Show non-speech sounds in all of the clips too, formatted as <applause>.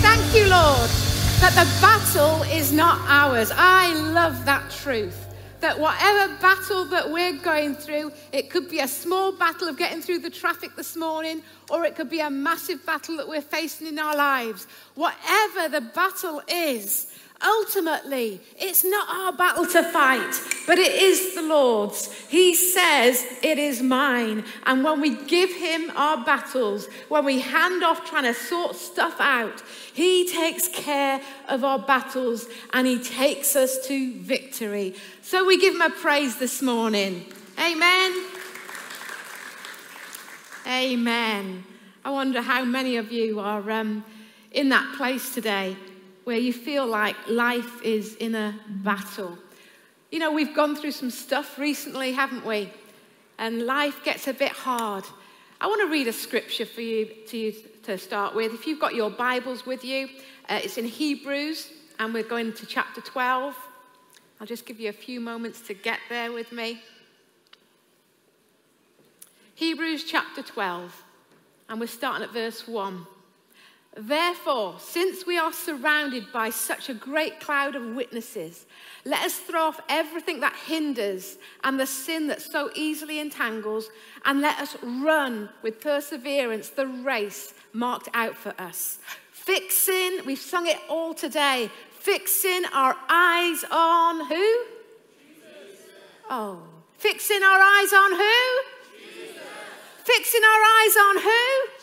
thank you, Lord, that the battle is not ours. I love that truth. That whatever battle that we're going through, it could be a small battle of getting through the traffic this morning, or it could be a massive battle that we're facing in our lives. Whatever the battle is, ultimately, it's not our battle to fight, but it is the Lord's. He says, It is mine. And when we give Him our battles, when we hand off trying to sort stuff out, He takes care of our battles and He takes us to victory. So we give Him a praise this morning. Amen. Amen. I wonder how many of you are um, in that place today where you feel like life is in a battle. You know, we've gone through some stuff recently, haven't we? And life gets a bit hard. I want to read a scripture for you to, to start with. If you've got your Bibles with you, uh, it's in Hebrews, and we're going to chapter 12. I'll just give you a few moments to get there with me. Hebrews chapter 12, and we're starting at verse 1. Therefore, since we are surrounded by such a great cloud of witnesses, let us throw off everything that hinders and the sin that so easily entangles, and let us run with perseverance the race marked out for us. Fixing, we've sung it all today, fixing our eyes on who? Jesus. Oh, fixing our eyes on who? Jesus. Fixing our eyes on who?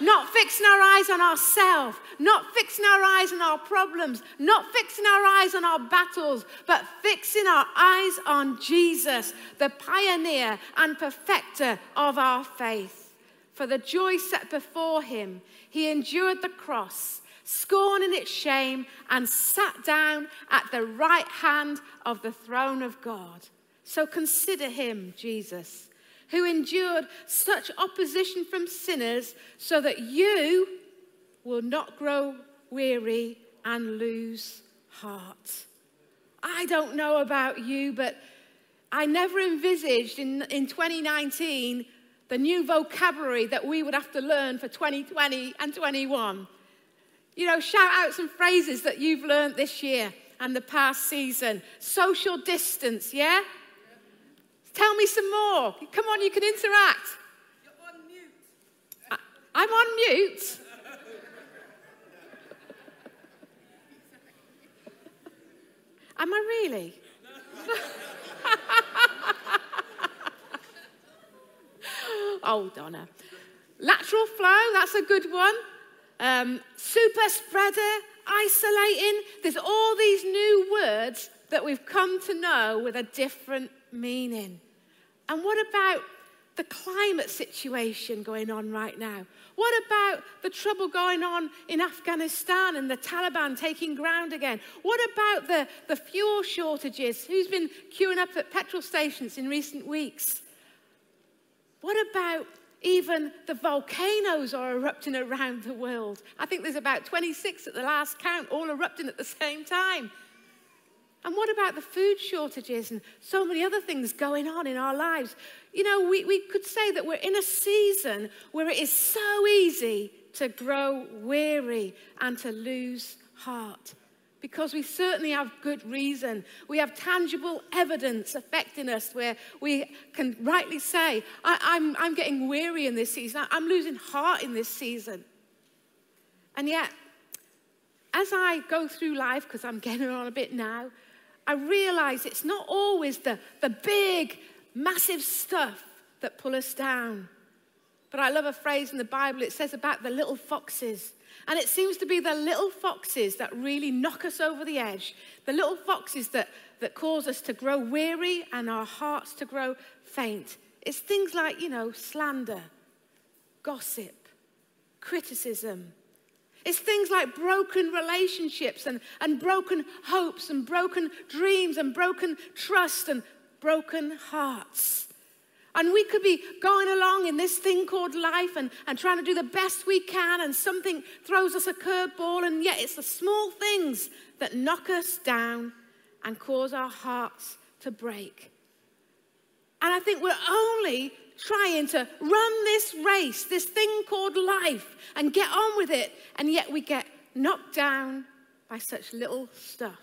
Not fixing our eyes on ourselves, not fixing our eyes on our problems, not fixing our eyes on our battles, but fixing our eyes on Jesus, the pioneer and perfecter of our faith. For the joy set before him, he endured the cross, scorning its shame, and sat down at the right hand of the throne of God. So consider him, Jesus who endured such opposition from sinners, so that you will not grow weary and lose heart. I don't know about you, but I never envisaged in, in 2019 the new vocabulary that we would have to learn for 2020 and 21. You know, shout out some phrases that you've learned this year and the past season. Social distance, yeah? Tell me some more. Come on, you can interact. You're on mute. I, I'm on mute. Am I really? <laughs> oh, Donna. Lateral flow, that's a good one. Um, super spreader, isolating. There's all these new words that we've come to know with a different meaning. And what about the climate situation going on right now? What about the trouble going on in Afghanistan and the Taliban taking ground again? What about the, the fuel shortages? Who's been queuing up at petrol stations in recent weeks? What about even the volcanoes are erupting around the world? I think there's about 26 at the last count, all erupting at the same time. And what about the food shortages and so many other things going on in our lives? You know, we, we could say that we're in a season where it is so easy to grow weary and to lose heart because we certainly have good reason. We have tangible evidence affecting us where we can rightly say, I, am I'm, I'm getting weary in this season, I'm losing heart in this season. And yet, as I go through life, because I'm <laughs> getting on a bit now, I realize it's not always the, the big, massive stuff that pull us down. But I love a phrase in the Bible, it says about the little foxes. And it seems to be the little foxes that really knock us over the edge, the little foxes that, that cause us to grow weary and our hearts to grow faint. It's things like, you know, slander, gossip, criticism, it's things like broken relationships and, and broken hopes and broken dreams and broken trust and broken hearts. And we could be going along in this thing called life and, and trying to do the best we can, and something throws us a curveball, and yet it's the small things that knock us down and cause our hearts to break. And I think we're only trying to run this race, this thing called life and get on with it. And yet we get knocked down by such little stuff.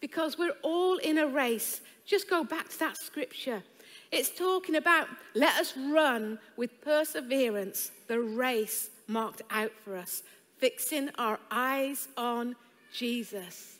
Because we're all in a race. Just go back to that scripture. It's talking about let us run with perseverance the race marked out for us, fixing our eyes on Jesus.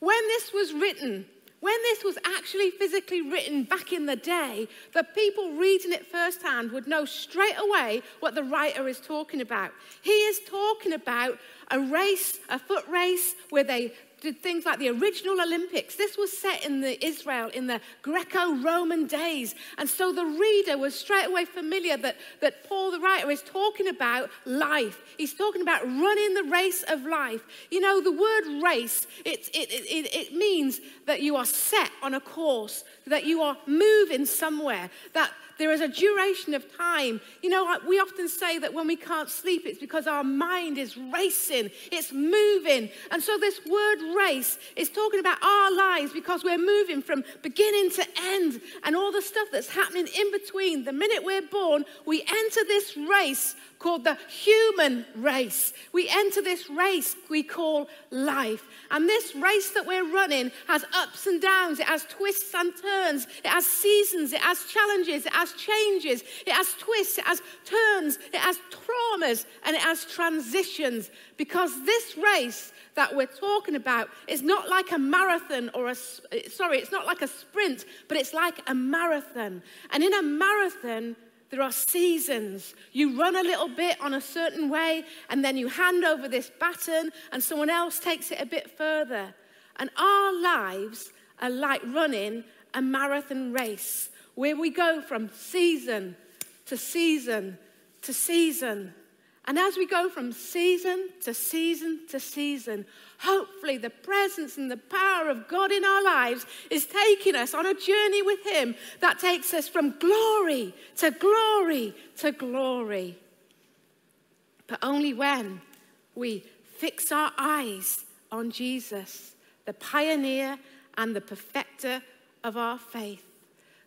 When this was written, when this was actually physically written back in the day, the people reading it firsthand would know straight away what the writer is talking about. He is talking about a race, a foot race, where they did things like the original Olympics. This was set in the Israel in the Greco-Roman days. And so the reader was straight away familiar that, that Paul the writer is talking about life. He's talking about running the race of life. You know, the word race, it, it, it, it means that you are set on a course, that you are moving somewhere, that there is a duration of time. You know, we often say that when we can't sleep, it's because our mind is racing, it's moving. And so this word race is talking about our lives because we're moving from beginning to end and all the stuff that's happening in between. The minute we're born, we enter this race called the human race. We enter this race we call life. And this race that we're running has ups and downs, it has twists and turns, it has seasons, it has challenges, it has changes, it has twists, it has turns, it has traumas, and it has transitions. Because this race that we're talking about is not like a marathon or a, eh, sorry, it's not like a sprint, but it's like a marathon. And in a marathon, there are seasons. You run a little bit on a certain way, and then you hand over this baton, and someone else takes it a bit further. And our lives are like running a marathon race where we go from season to season to season and as we go from season to season to season, hopefully the presence and the power of God in our lives is taking us on a journey with Him that takes us from glory to glory to glory. But only when we fix our eyes on Jesus, the pioneer and the perfecter of our faith.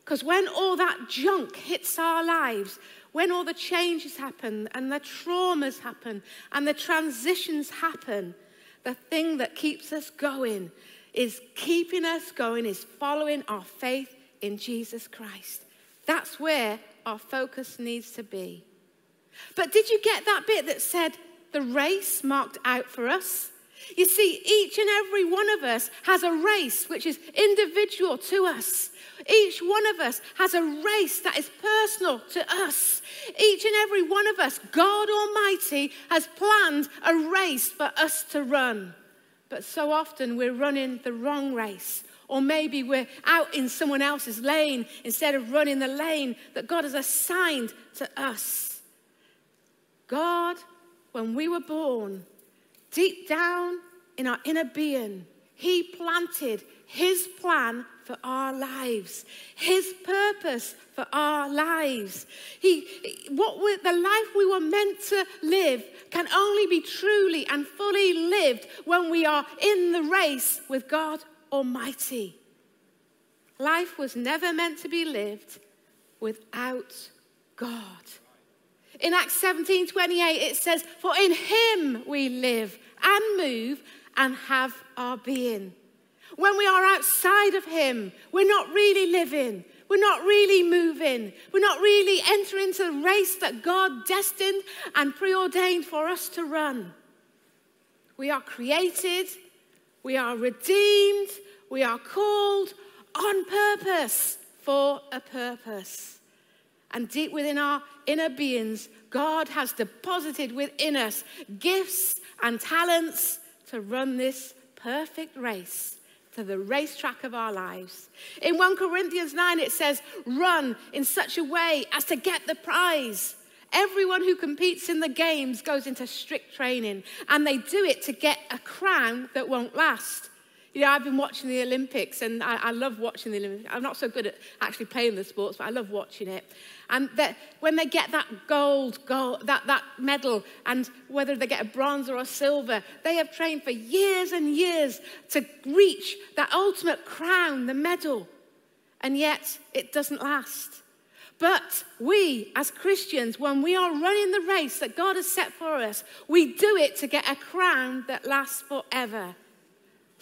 Because when all that junk hits our lives, when all the changes happen and the traumas happen and the transitions happen, the thing that keeps us going is keeping us going, is following our faith in Jesus Christ. That's where our focus needs to be. But did you get that bit that said the race marked out for us? You see, each and every one of us has a race which is individual to us. Each one of us has a race that is personal to us. Each and every one of us, God Almighty, has planned a race for us to run. But so often we're running the wrong race. Or maybe we're out in someone else's lane instead of running the lane that God has assigned to us. God, when we were born, deep down in our inner being, He planted His plan for our lives, His purpose for our lives. He, what we, the life we were meant to live can only be truly and fully lived when we are in the race with God Almighty. Life was never meant to be lived without God. In Acts 17 28, it says, For in him we live and move and have our being. When we are outside of Him, we're not really living. We're not really moving. We're not really entering into the race that God destined and preordained for us to run. We are created, we are redeemed, we are called on purpose for a purpose. And deep within our inner beings, God has deposited within us gifts and talents to run this perfect race to the racetrack of our lives. In 1 Corinthians 9, it says, run in such a way as to get the prize. Everyone who competes in the games goes into strict training, and they do it to get a crown that won't last. You know, I've been watching the Olympics and I, I, love watching the Olympics. I'm not so good at actually playing the sports, but I love watching it. And that when they get that gold, gold that, that medal, and whether they get a bronze or a silver, they have trained for years and years to reach that ultimate crown, the medal. And yet it doesn't last. But we, as Christians, when we are running the race that God has set for us, we do it to get a crown that lasts forever.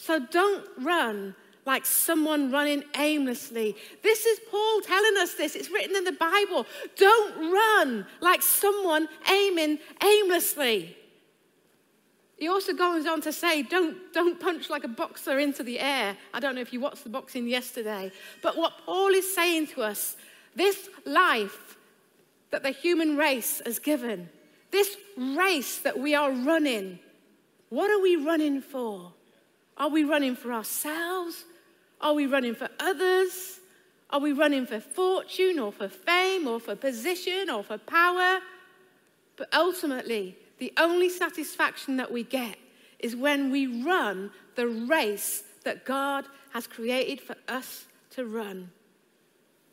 So don't run like someone running aimlessly. This is Paul telling us this. It's written in the Bible. Don't run like someone aiming aimlessly. He also goes on to say, don't, don't punch like a boxer into the air. I don't know if you watched the boxing yesterday. But what Paul is saying to us, this life that the human race has given, this race that we are running, what are we running for? Are we running for ourselves? Are we running for others? Are we running for fortune or for fame or for position or for power? But ultimately, the only satisfaction that we get is when we run the race that God has created for us to run.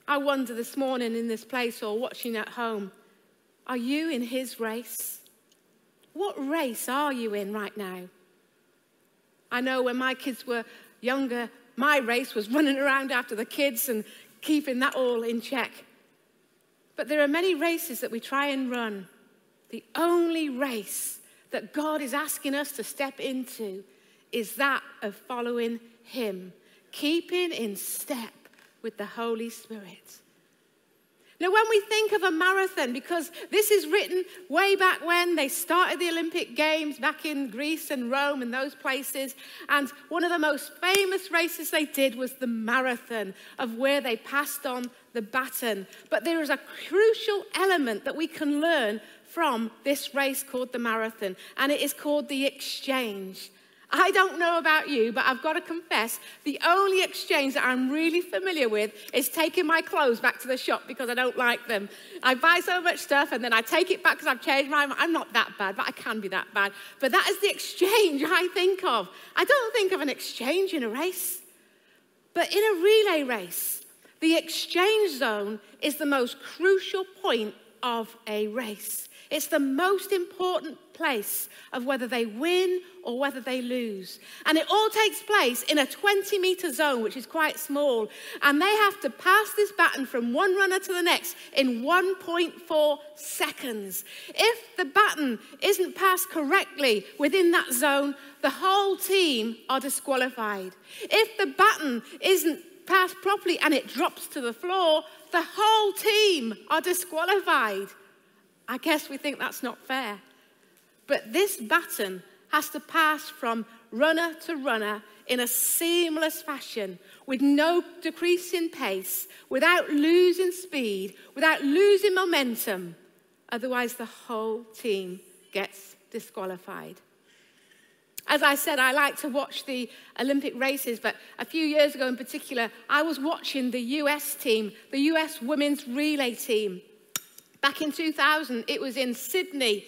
I wonder this morning in this place or watching at home, are you in His race? What race are you in right now? I know when my kids were younger, my race was running around after the kids and keeping that all in check. But there are many races that we try and run. The only race that God is asking us to step into is that of following Him, keeping in step with the Holy Spirit. Now, when we think of a marathon, because this is written way back when they started the Olympic Games back in Greece and Rome and those places, and one of the most famous races they did was the marathon, of where they passed on the baton. But there is a crucial element that we can learn from this race called the marathon, and it is called the exchange. I don't know about you, but I've got to confess the only exchange that I'm really familiar with is taking my clothes back to the shop because I don't like them. I buy so much stuff and then I take it back because I've changed my mind. I'm not that bad, but I can be that bad. But that is the exchange I think of. I don't think of an exchange in a race, but in a relay race, the exchange zone is the most crucial point of a race. It's the most important place of whether they win or whether they lose. And it all takes place in a 20 meter zone, which is quite small. And they have to pass this baton from one runner to the next in 1.4 seconds. If the baton isn't passed correctly within that zone, the whole team are disqualified. If the baton isn't passed properly and it drops to the floor, the whole team are disqualified. I guess we think that's not fair. But this baton has to pass from runner to runner in a seamless fashion with no decrease in pace, without losing speed, without losing momentum. Otherwise, the whole team gets disqualified. As I said, I like to watch the Olympic races, but a few years ago in particular, I was watching the US team, the US women's relay team. Back in 2000, it was in Sydney.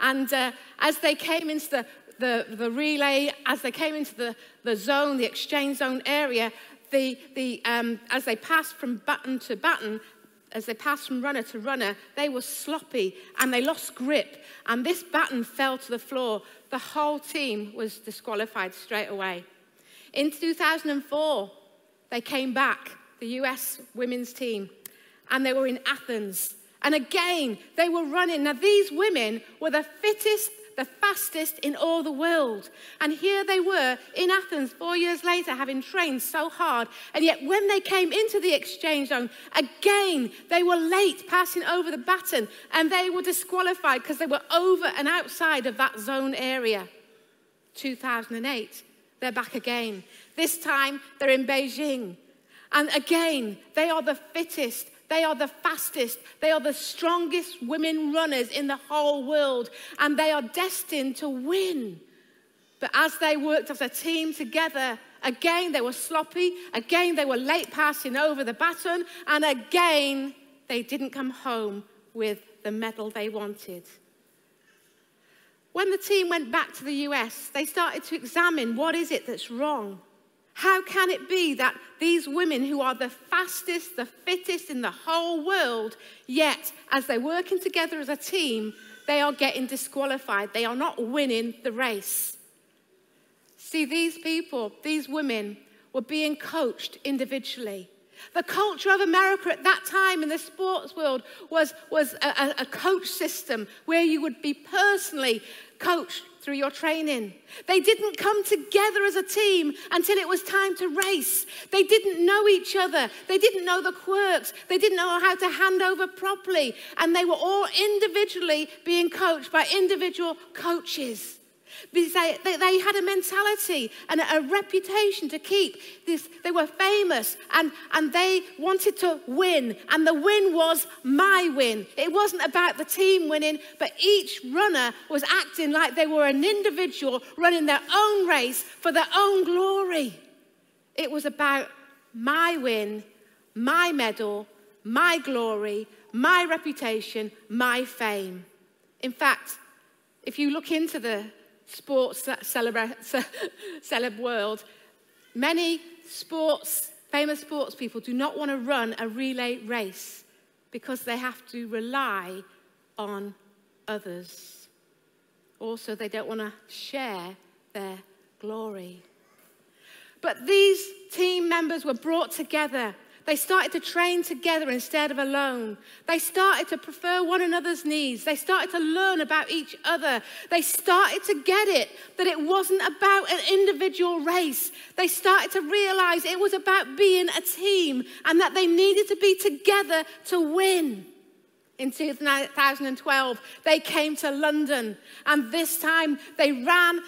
And uh, as they came into the, the, the, relay, as they came into the, the zone, the exchange zone area, the, the, um, as they passed from baton to baton, as they passed from runner to runner, they were sloppy and they lost grip. And this baton fell to the floor. The whole team was disqualified straight away. In 2004, they came back, the US women's team, and they were in Athens. And again, they were running. Now, these women were the fittest, the fastest in all the world. And here they were in Athens four years later, having trained so hard. And yet, when they came into the exchange zone, again, they were late passing over the baton and they were disqualified because they were over and outside of that zone area. 2008, they're back again. This time, they're in Beijing. And again, they are the fittest, they are the fastest, they are the strongest women runners in the whole world, and they are destined to win. But as they worked as a team together, again they were sloppy, again they were late passing over the baton, and again they didn't come home with the medal they wanted. When the team went back to the US, they started to examine what is it that's wrong. How can it be that these women, who are the fastest, the fittest in the whole world, yet as they're working together as a team, they are getting disqualified? They are not winning the race. See, these people, these women, were being coached individually. The culture of America at that time in the sports world was, was a, a, coach system where you would be personally coached through your training. They didn't come together as a team until it was time to race. They didn't know each other. They didn't know the quirks. They didn't know how to hand over properly. And they were all individually being coached by individual coaches. They, they, they, had a mentality and a, a reputation to keep. This, they were famous and, and they wanted to win. And the win was my win. It wasn't about the team winning, but each runner was acting like they were an individual running their own race for their own glory. It was about my win, my medal, my glory, my reputation, my fame. In fact, if you look into the sports celeb, <laughs> celeb world, many sports, famous sports people do not want to run a relay race because they have to rely on others. Also, they don't want to share their glory. But these team members were brought together they started to train together instead of alone. They started to prefer one another's needs. They started to learn about each other. They started to get it that it wasn't about an individual race. They started to realize it was about being a team and that they needed to be together to win. In 2012, they came to London, and this time they ran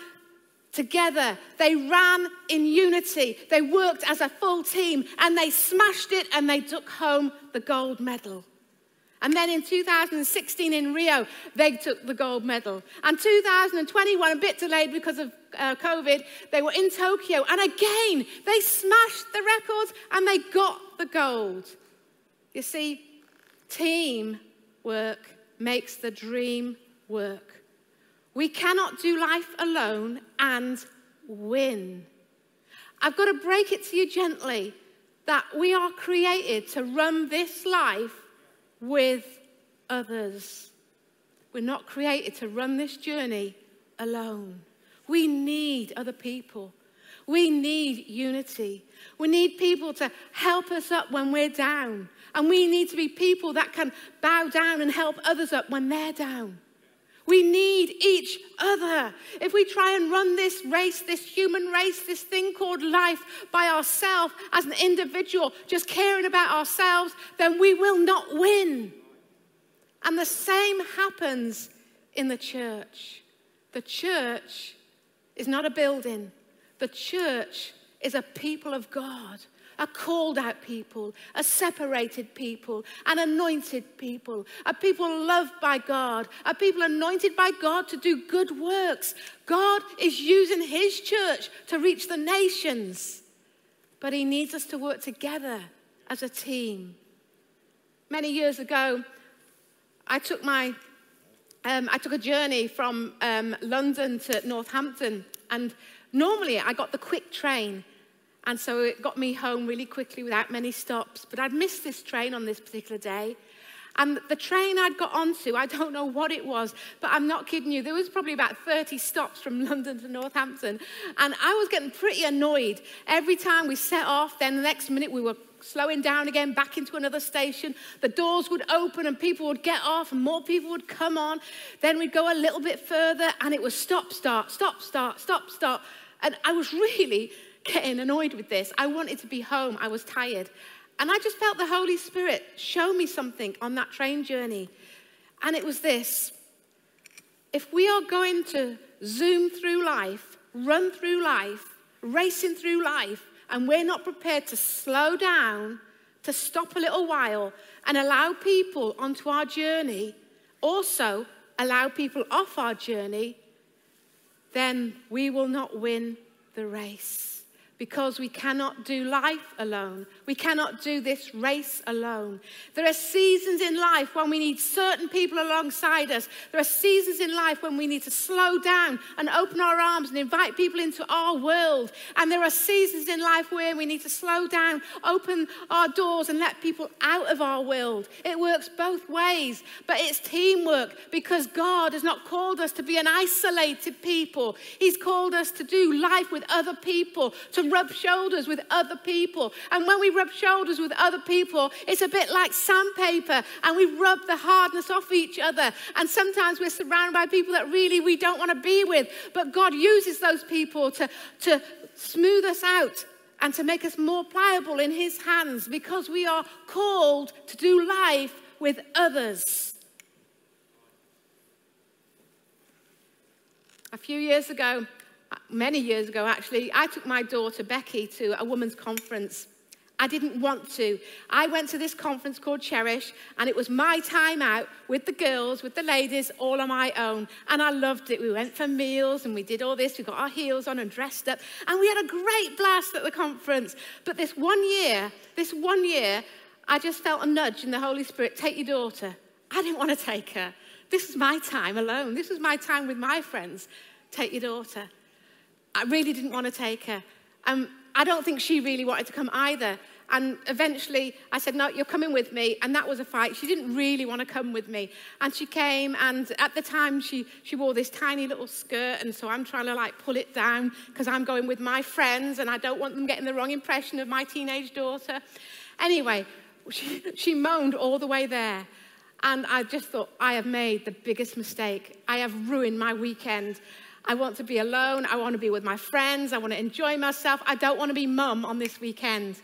together. They ran in unity. They worked as a full team and they smashed it and they took home the gold medal. And then in 2016 in Rio, they took the gold medal. And 2021, a bit delayed because of uh, COVID, they were in Tokyo. And again, they smashed the records and they got the gold. You see, team work makes the dream work. We cannot do life alone and win. I've got to break it to you gently that we are created to run this life with others. We're not created to run this journey alone. We need other people. We need unity. We need people to help us up when we're down. And we need to be people that can bow down and help others up when they're down. We need each other. If we try and run this race, this human race, this thing called life by ourselves as an individual, just caring about ourselves, then we will not win. And the same happens in the church. The church is not a building, the church is a people of God a called out people, a separated people, an anointed people, a people loved by God, a people anointed by God to do good works. God is using His church to reach the nations, but He needs us to work together as a team. Many years ago, I took my um, I took a journey from um, London to Northampton, and normally I got the quick train and so it got me home really quickly without many stops. But I'd missed this train on this particular day. And the train I'd got onto, I don't know what it was, but I'm not kidding you, there was probably about 30 stops from <laughs> London to Northampton. And I was getting pretty annoyed. Every time we set off, then the next minute we were slowing down again back into another station. The doors would open and people would get off and more people would come on. Then we'd go a little bit further and it was stop, start, stop, start, stop, start. And I was <laughs> really getting annoyed with this. I wanted to be home. I was tired. And I just felt the Holy Spirit show me something on that train journey. And it was this if we are going to zoom through life, run through life, racing through life, and we're not prepared to slow down, to stop a little while, and allow people onto our journey, also allow people off our journey, then we will not win the race because we cannot do life alone. We cannot do this race alone. There are seasons in life when we need certain people alongside us. There are seasons in life when we need to slow down and open our arms and invite people into our world. And there are seasons in life where we need to slow down, open our doors, and let people out of our world. It works both ways, but it's teamwork because God has not called us to be an isolated people. He's called us to do life with other people, to rub shoulders with other people. And when we rub shoulders with other people, it's a bit like sandpaper and we rub the hardness off each other. And sometimes we're surrounded by people that really we don't want to be with. But God uses those people to, to smooth us out and to make us more pliable in His hands because we are called to do life with others. A few years ago, many years ago actually, I took my daughter Becky to a women's conference. I didn't want to. I went to this conference called Cherish, and it was my time out with the girls, with the ladies, all on my own. And I loved it. We went for meals and we did all this. We got our heels on and dressed up, and we had a great blast at the conference. But this one year, this one year, I just felt a nudge in the Holy Spirit take your daughter. I didn't want to take her. This is my time alone. This was my time with my friends. Take your daughter. I really didn't want to take her. Um, I don't think she really wanted to come either. And eventually I said, No, you're coming with me. And that was a fight. She didn't really want to come with me. And she came, and at the time she, she wore this tiny little skirt. And so I'm trying to like pull it down because I'm going with my friends and I don't want them getting the wrong impression of my teenage daughter. Anyway, she, she moaned all the way there. And I just thought, I have made the biggest mistake. I have ruined my weekend. I want to be alone. I want to be with my friends. I want to enjoy myself. I don't want to be mum on this weekend.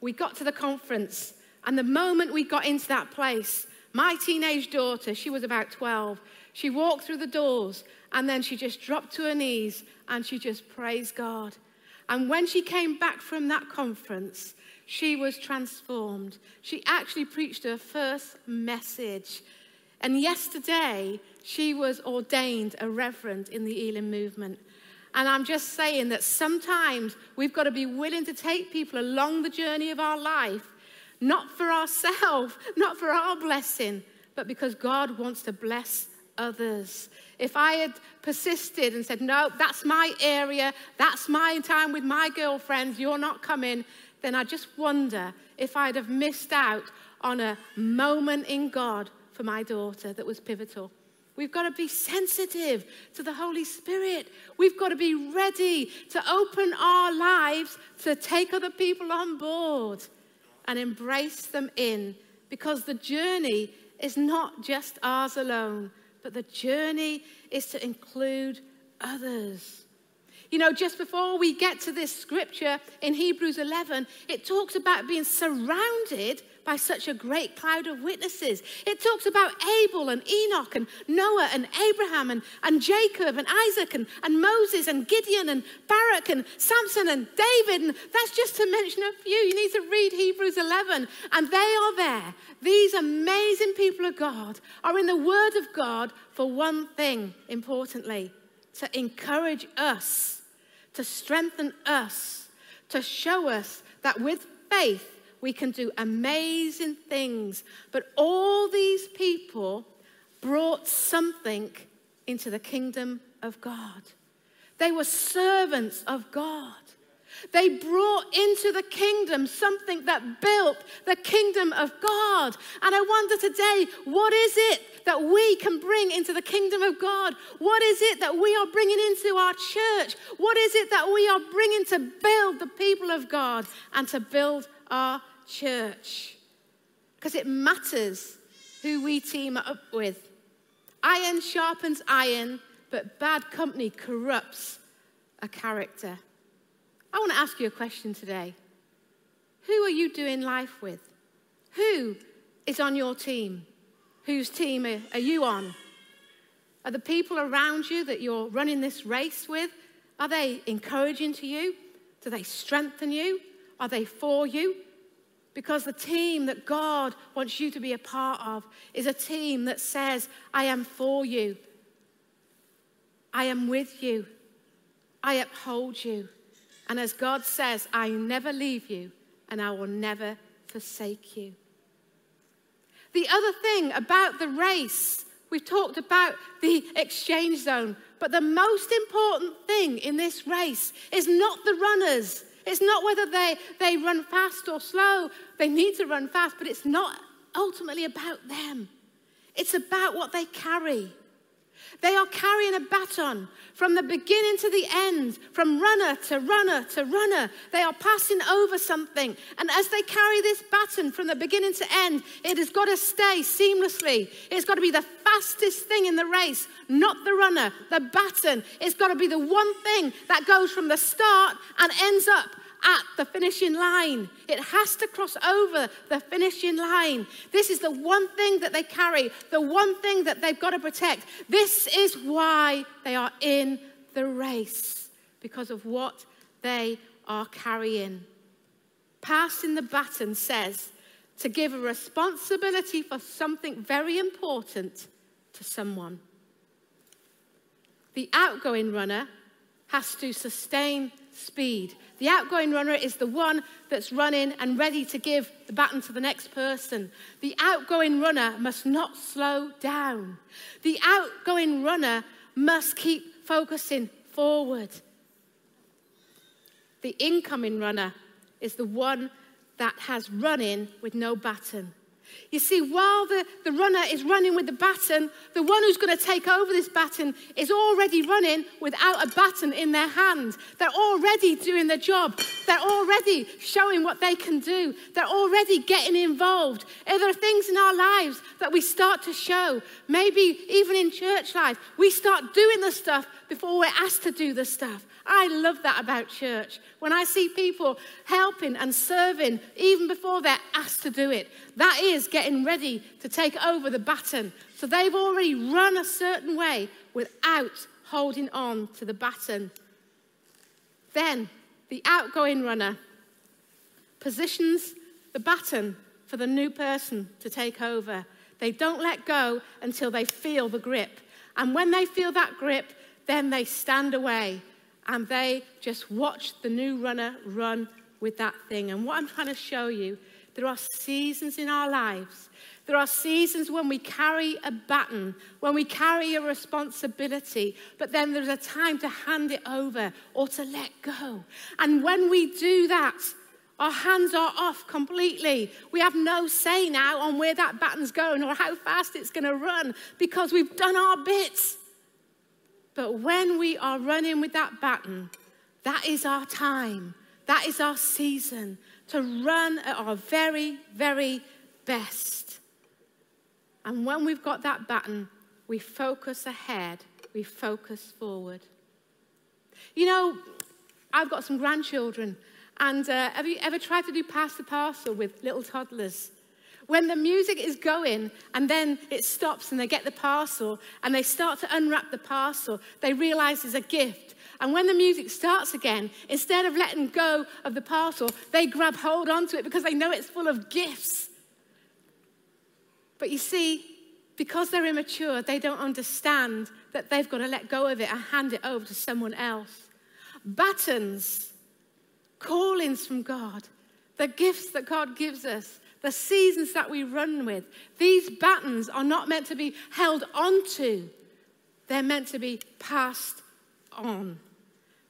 We got to the conference, and the moment we got into that place, my teenage daughter, she was about 12, she walked through the doors and then she just dropped to her knees and she just praised God. And when she came back from that conference, she was transformed. She actually preached her first message. And yesterday, she was ordained a reverend in the Elim movement. And I'm just saying that sometimes we've got to be willing to take people along the journey of our life, not for ourselves, <laughs> not for our blessing, but because God wants to bless others. If I had persisted and said, No, that's my area, that's my time with my girlfriends, you're not coming, then I just wonder if I'd have missed out on a moment in God for my daughter that was pivotal. We've got to be sensitive to the Holy Spirit. We've got to be ready to open our lives to take other people on board and embrace them in because the journey is not just ours alone, but the journey is to include others. You know, just before we get to this scripture in Hebrews 11, it talks about being surrounded by such a great cloud of witnesses. It talks about Abel and Enoch and Noah and Abraham and, and Jacob and Isaac and, and Moses and Gideon and Barak and Samson and David. And that's just to mention a few. You need to read Hebrews 11, and they are there. These amazing people of God are in the Word of God for one thing, importantly to encourage us to strengthen us, to show us that with faith we can do amazing things. But all these people brought something into the kingdom of God. They were servants of God. They brought into the kingdom something that built the kingdom of God. And I wonder today, what is it that we can bring into the kingdom of God? What is it that we are bringing into our church? What is it that we are bringing to build the people of God and to build our church? Because it matters who we team up with. Iron sharpens iron, but bad company corrupts a character. I want to ask you a question today. Who are you doing life with? Who is on your team? Whose team are you on? Are the people around you that you're running this race with, are they encouraging to you? Do they strengthen you? Are they for you? Because the team that God wants you to be a part of is a team that says, I am for you. I am with you. I uphold you. And as God says, I never leave you and I will never forsake you. The other thing about the race, we've talked about the exchange zone, but the most important thing in this race is not the runners. It's not whether they, they run fast or slow. They need to run fast, but it's not ultimately about them. It's about what they carry. They are carrying a baton from the beginning to the end, from runner to runner to runner. They are passing over something. And as they carry this baton from the beginning to end, it has got to stay seamlessly. It's got to be the fastest thing in the race, not the runner, the baton. It's got to be the one thing that goes from the start and ends up at the finishing line. It has to cross over the finishing line. This is the one thing that they carry, the one thing that they've got to protect. This is why they are in the race, because of what they are carrying. Passing the baton says to give a responsibility for something very important to someone. The outgoing runner has to sustain speed. The outgoing runner is the one that's running and ready to give the baton to the next person. The outgoing runner must not slow down. The outgoing runner must keep focusing forward. The incoming runner is the one that has running with no baton. You see, while the, the runner is running with the baton, the one who's going to take over this baton is already running without a baton in their hand. They're already doing the job. They're already showing what they can do. They're already getting involved. There are things in our lives that we start to show? Maybe even in church life, we start doing the stuff before we're asked to do the stuff. I love that about church. When I see people helping and serving even before they're asked to do it, that is getting ready to take over the baton. So they've already run a certain way without holding on to the baton. Then the outgoing runner positions the baton for the new person to take over. They don't let go until they feel the grip. And when they feel that grip, then they stand away and they just watch the new runner run with that thing. And what I'm trying to show you, there are seasons in our lives. There are seasons when we carry a baton, when we carry a responsibility, but then there's a time to hand it over or to let go. And when we do that, our hands are off completely. We have no say now on where that baton's going or how fast it's going to run because we've done our bits. But when we are running with that baton, that is our time. That is our season to run at our very, very best. And when we've got that baton, we focus ahead, we focus forward. You know, I've got some grandchildren, and uh, have you ever tried to do pass the parcel with little toddlers? When the music is going and then it stops and they get the parcel and they start to unwrap the parcel, they realize there's a gift. And when the music starts again, instead of letting go of the parcel, they grab hold onto it because they know it's full of gifts. But you see, because they're immature, they don't understand that they've got to let go of it and hand it over to someone else. Batons, callings from God, the gifts that God gives us, the seasons that we run with. These batons are not meant to be held onto, they're meant to be passed on.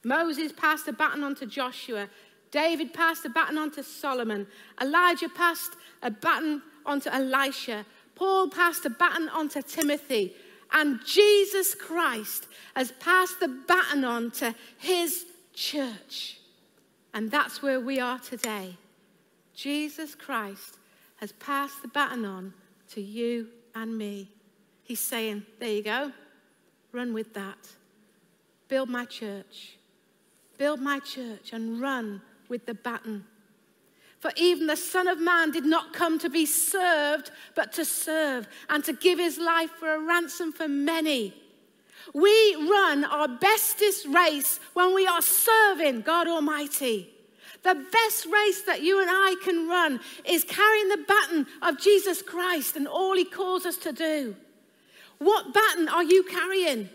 Moses passed a baton on to Joshua. David passed a baton on to Solomon. Elijah passed a baton on to Elisha. Paul passed a baton on to Timothy. And Jesus Christ has passed the baton on to his church. And that's where we are today. Jesus Christ has passed the baton on to you and me. He's saying, There you go, run with that. Build my church. Build my church and run with the baton. For even the Son of Man did not come to be served, but to serve and to give his life for a ransom for many. We run our bestest race when we are serving God Almighty. The best race that you and I can run is carrying the baton of Jesus Christ and all he calls us to do. What baton are you carrying?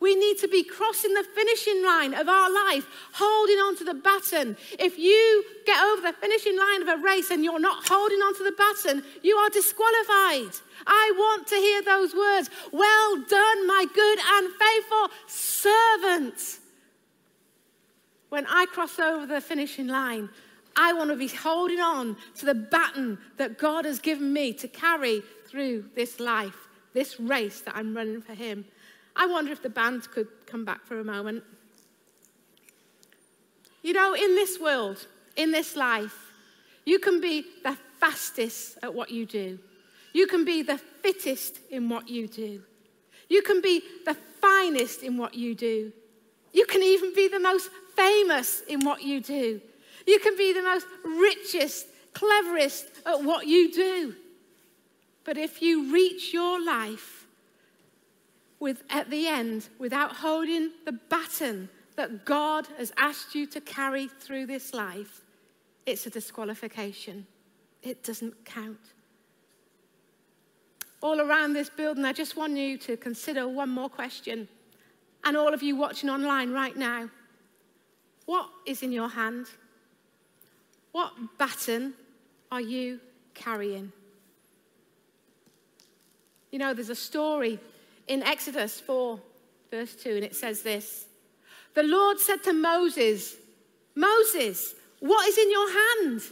We need to be crossing the finishing line of our life, holding on to the baton. If you get over the finishing line of a race and you're not holding on to the baton, you are disqualified. I want to hear those words Well done, my good and faithful servant. When I cross over the finishing line, I want to be holding on to the baton that God has given me to carry through this life, this race that I'm running for Him. I wonder if the band could come back for a moment. You know, in this world, in this life, you can be the fastest at what you do. You can be the fittest in what you do. You can be the finest in what you do. You can even be the most famous in what you do. You can be the most richest, cleverest at what you do. But if you reach your life with, at the end without holding the baton that God has asked you to carry through this life, it's a disqualification. It doesn't count. All around this building, I just want you to consider one more question. And all of you watching online right now, what is in your hand? What baton are you carrying? You know, there's a story in Exodus 4, verse 2, and it says this The Lord said to Moses, Moses, what is in your hand?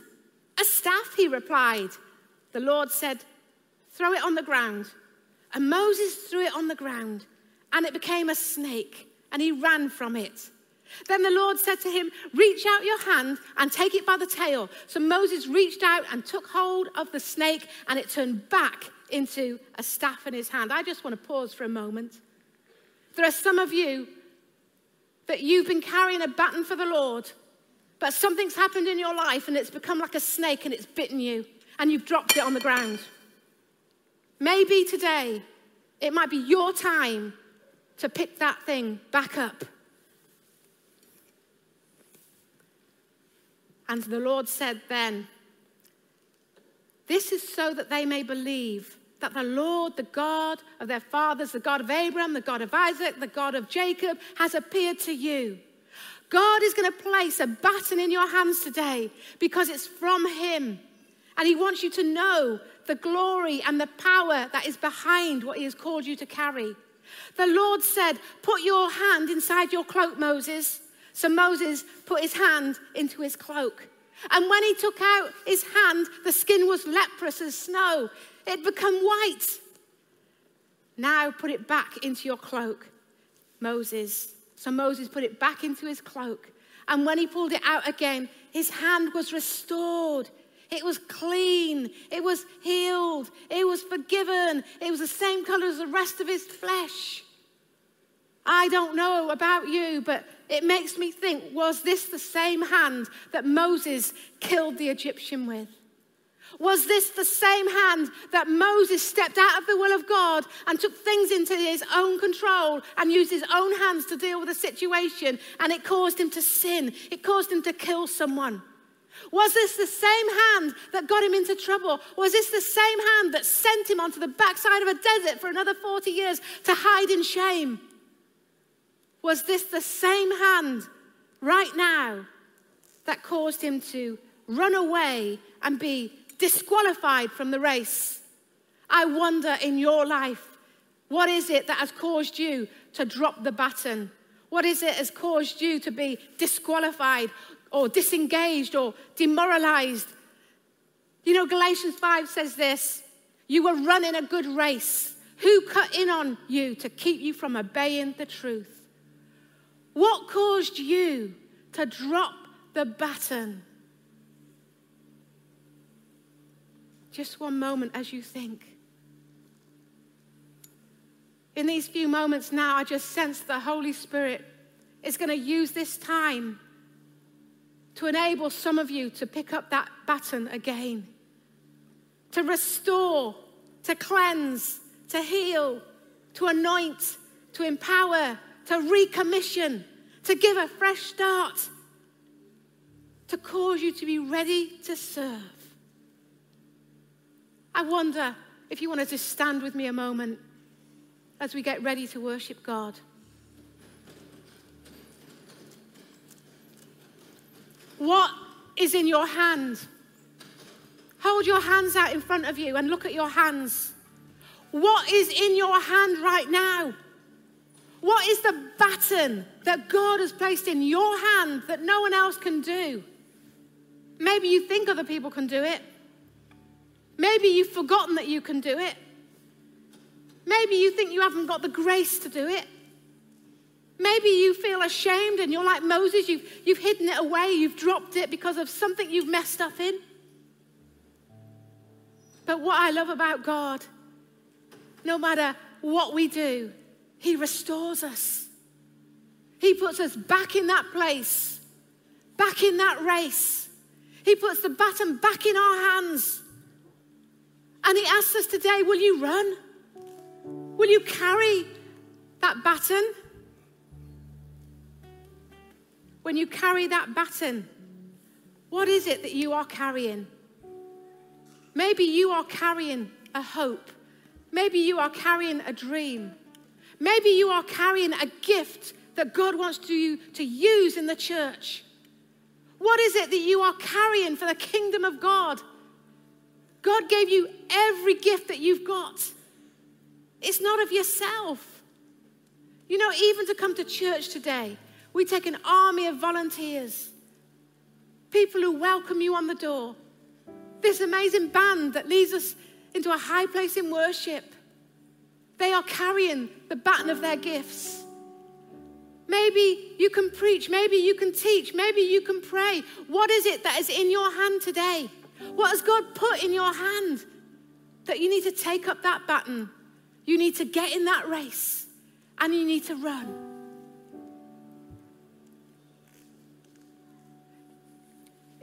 A staff, he replied. The Lord said, Throw it on the ground. And Moses threw it on the ground, and it became a snake, and he ran from it. Then the Lord said to him, Reach out your hand and take it by the tail. So Moses reached out and took hold of the snake, and it turned back into a staff in his hand. I just want to pause for a moment. There are some of you that you've been carrying a baton for the Lord, but something's happened in your life and it's become like a snake and it's bitten you, and you've dropped it on the ground. Maybe today it might be your time to pick that thing back up. And the Lord said then, This is so that they may believe that the Lord, the God of their fathers, the God of Abraham, the God of Isaac, the God of Jacob, has appeared to you. God is going to place a baton in your hands today because it's from Him. And He wants you to know the glory and the power that is behind what He has called you to carry. The Lord said, Put your hand inside your cloak, Moses. So Moses put his hand into his cloak. And when he took out his hand, the skin was leprous as snow. It had become white. Now put it back into your cloak, Moses. So Moses put it back into his cloak. And when he pulled it out again, his hand was restored. It was clean. It was. Forgiven. It was the same color as the rest of his flesh. I don't know about you, but it makes me think was this the same hand that Moses killed the Egyptian with? Was this the same hand that Moses stepped out of the will of God and took things into his own control and used his own hands to deal with a situation and it caused him to sin? It caused him to kill someone. Was this the same hand that got him into trouble? Was this the same hand that sent him onto the backside of a desert for another 40 years to hide in shame? Was this the same hand right now that caused him to run away and be disqualified from the race. I wonder in your life, what is it that has caused you to drop the baton? What is it has caused you to be disqualified or disengaged or demoralized? You know, Galatians 5 says this You were running a good race. Who cut in on you to keep you from obeying the truth? What caused you to drop the baton? Just one moment as you think. In these few moments now, I just sense the Holy Spirit is going to use this time to enable some of you to pick up that baton again, to restore, to cleanse, to heal, to anoint, to empower, to recommission, to give a fresh start, to cause you to be ready to serve. I wonder if you want to stand with me a moment as we get ready to worship God. What is in your hand? Hold your hands out in front of you and look at your hands. What is in your hand right now? What is the baton that God has placed in your hand that no one else can do? Maybe you think other people can do it. Maybe you've forgotten that you can do it. Maybe you think you haven't got the grace to do it. Maybe you feel ashamed and you're like Moses, you've, you've hidden it away, you've dropped it because of something you've messed up in. But what I love about God, no matter what we do, He restores us. He puts us back in that place, back in that race. He puts the baton back in our hands. And He asks us today will you run? Will you carry that baton? When you carry that baton, what is it that you are carrying? Maybe you are carrying a hope. Maybe you are carrying a dream. Maybe you are carrying a gift that God wants to, to use in the church. What is it that you are carrying for the kingdom of God? God gave you every gift that you've got. It's not of yourself. You know, even to come to church today, we take an army of volunteers, people who welcome you on the door. This amazing band that leads us into a high place in worship. They are carrying the baton of their gifts. Maybe you can preach, maybe you can teach, maybe you can pray. What is it that is in your hand today? What has God put in your hand that you need to take up that baton? You need to get in that race and you need to run.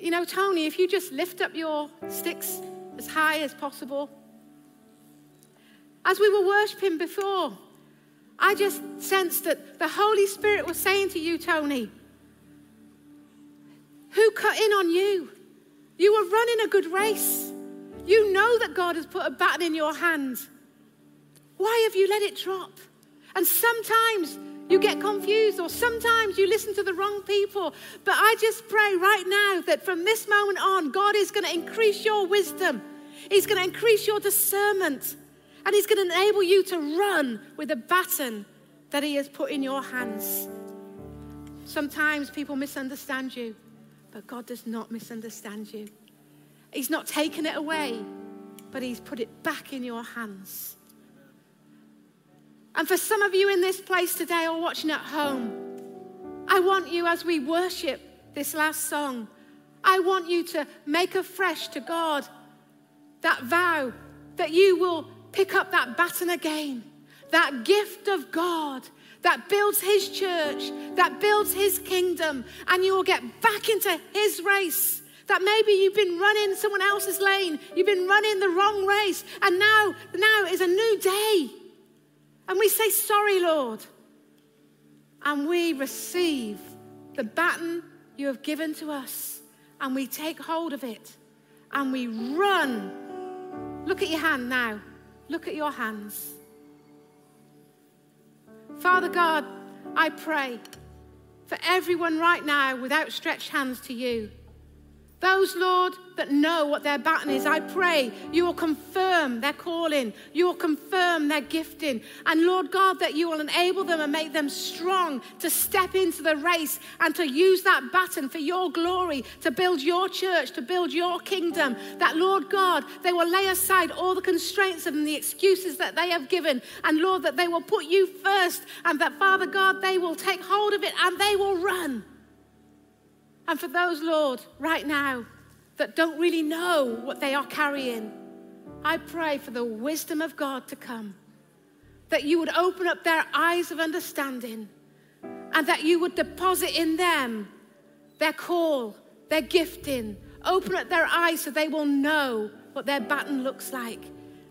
You know, Tony, if you just lift up your sticks as high as possible. As we were worshiping before, I just sensed that the Holy Spirit was saying to you, Tony, who cut in on you? You were running a good race. You know that God has put a baton in your hand. Why have you let it drop? And sometimes you get confused, or sometimes you listen to the wrong people. But I just pray right now that from this moment on, God is going to increase your wisdom, He's going to increase your discernment, and He's going to enable you to run with the baton that He has put in your hands. Sometimes people misunderstand you, but God does not misunderstand you. He's not taken it away, but He's put it back in your hands. And for some of you in this place today or watching at home, I want you as we worship this last song, I want you to make afresh to God that vow that you will pick up that baton again, that gift of God that builds his church, that builds his kingdom, and you will get back into his race. That maybe you've been running someone else's lane, you've been running the wrong race, and now, now is a new day. And we say, Sorry, Lord. And we receive the baton you have given to us. And we take hold of it. And we run. Look at your hand now. Look at your hands. Father God, I pray for everyone right now with outstretched hands to you. Those, Lord, that know what their baton is, I pray you will confirm their calling, you will confirm their gifting, and Lord God, that you will enable them and make them strong to step into the race and to use that baton for your glory, to build your church, to build your kingdom. That, Lord God, they will lay aside all the constraints and the excuses that they have given, and Lord, that they will put you first, and that, Father God, they will take hold of it and they will run. And for those, Lord, right now that don't really know what they are carrying, I pray for the wisdom of God to come, that you would open up their eyes of understanding, and that you would deposit in them their call, their gifting. Open up their eyes so they will know what their baton looks like,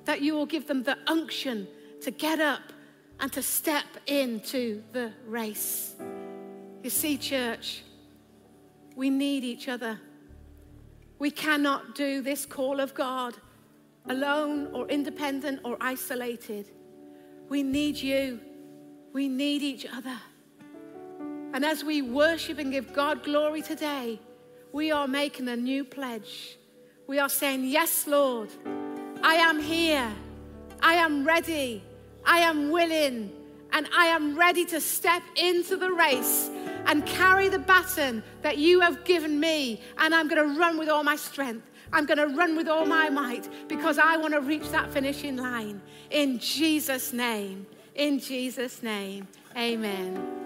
that you will give them the unction to get up and to step into the race. You see, church, we need each other. We cannot do this call of God alone or independent or isolated. We need you. We need each other. And as we worship and give God glory today, we are making a new pledge. We are saying, Yes, Lord, I am here. I am ready. I am willing. And I am ready to step into the race and carry the baton that you have given me. And I'm going to run with all my strength. I'm going to run with all my might because I want to reach that finishing line. In Jesus' name. In Jesus' name. Amen.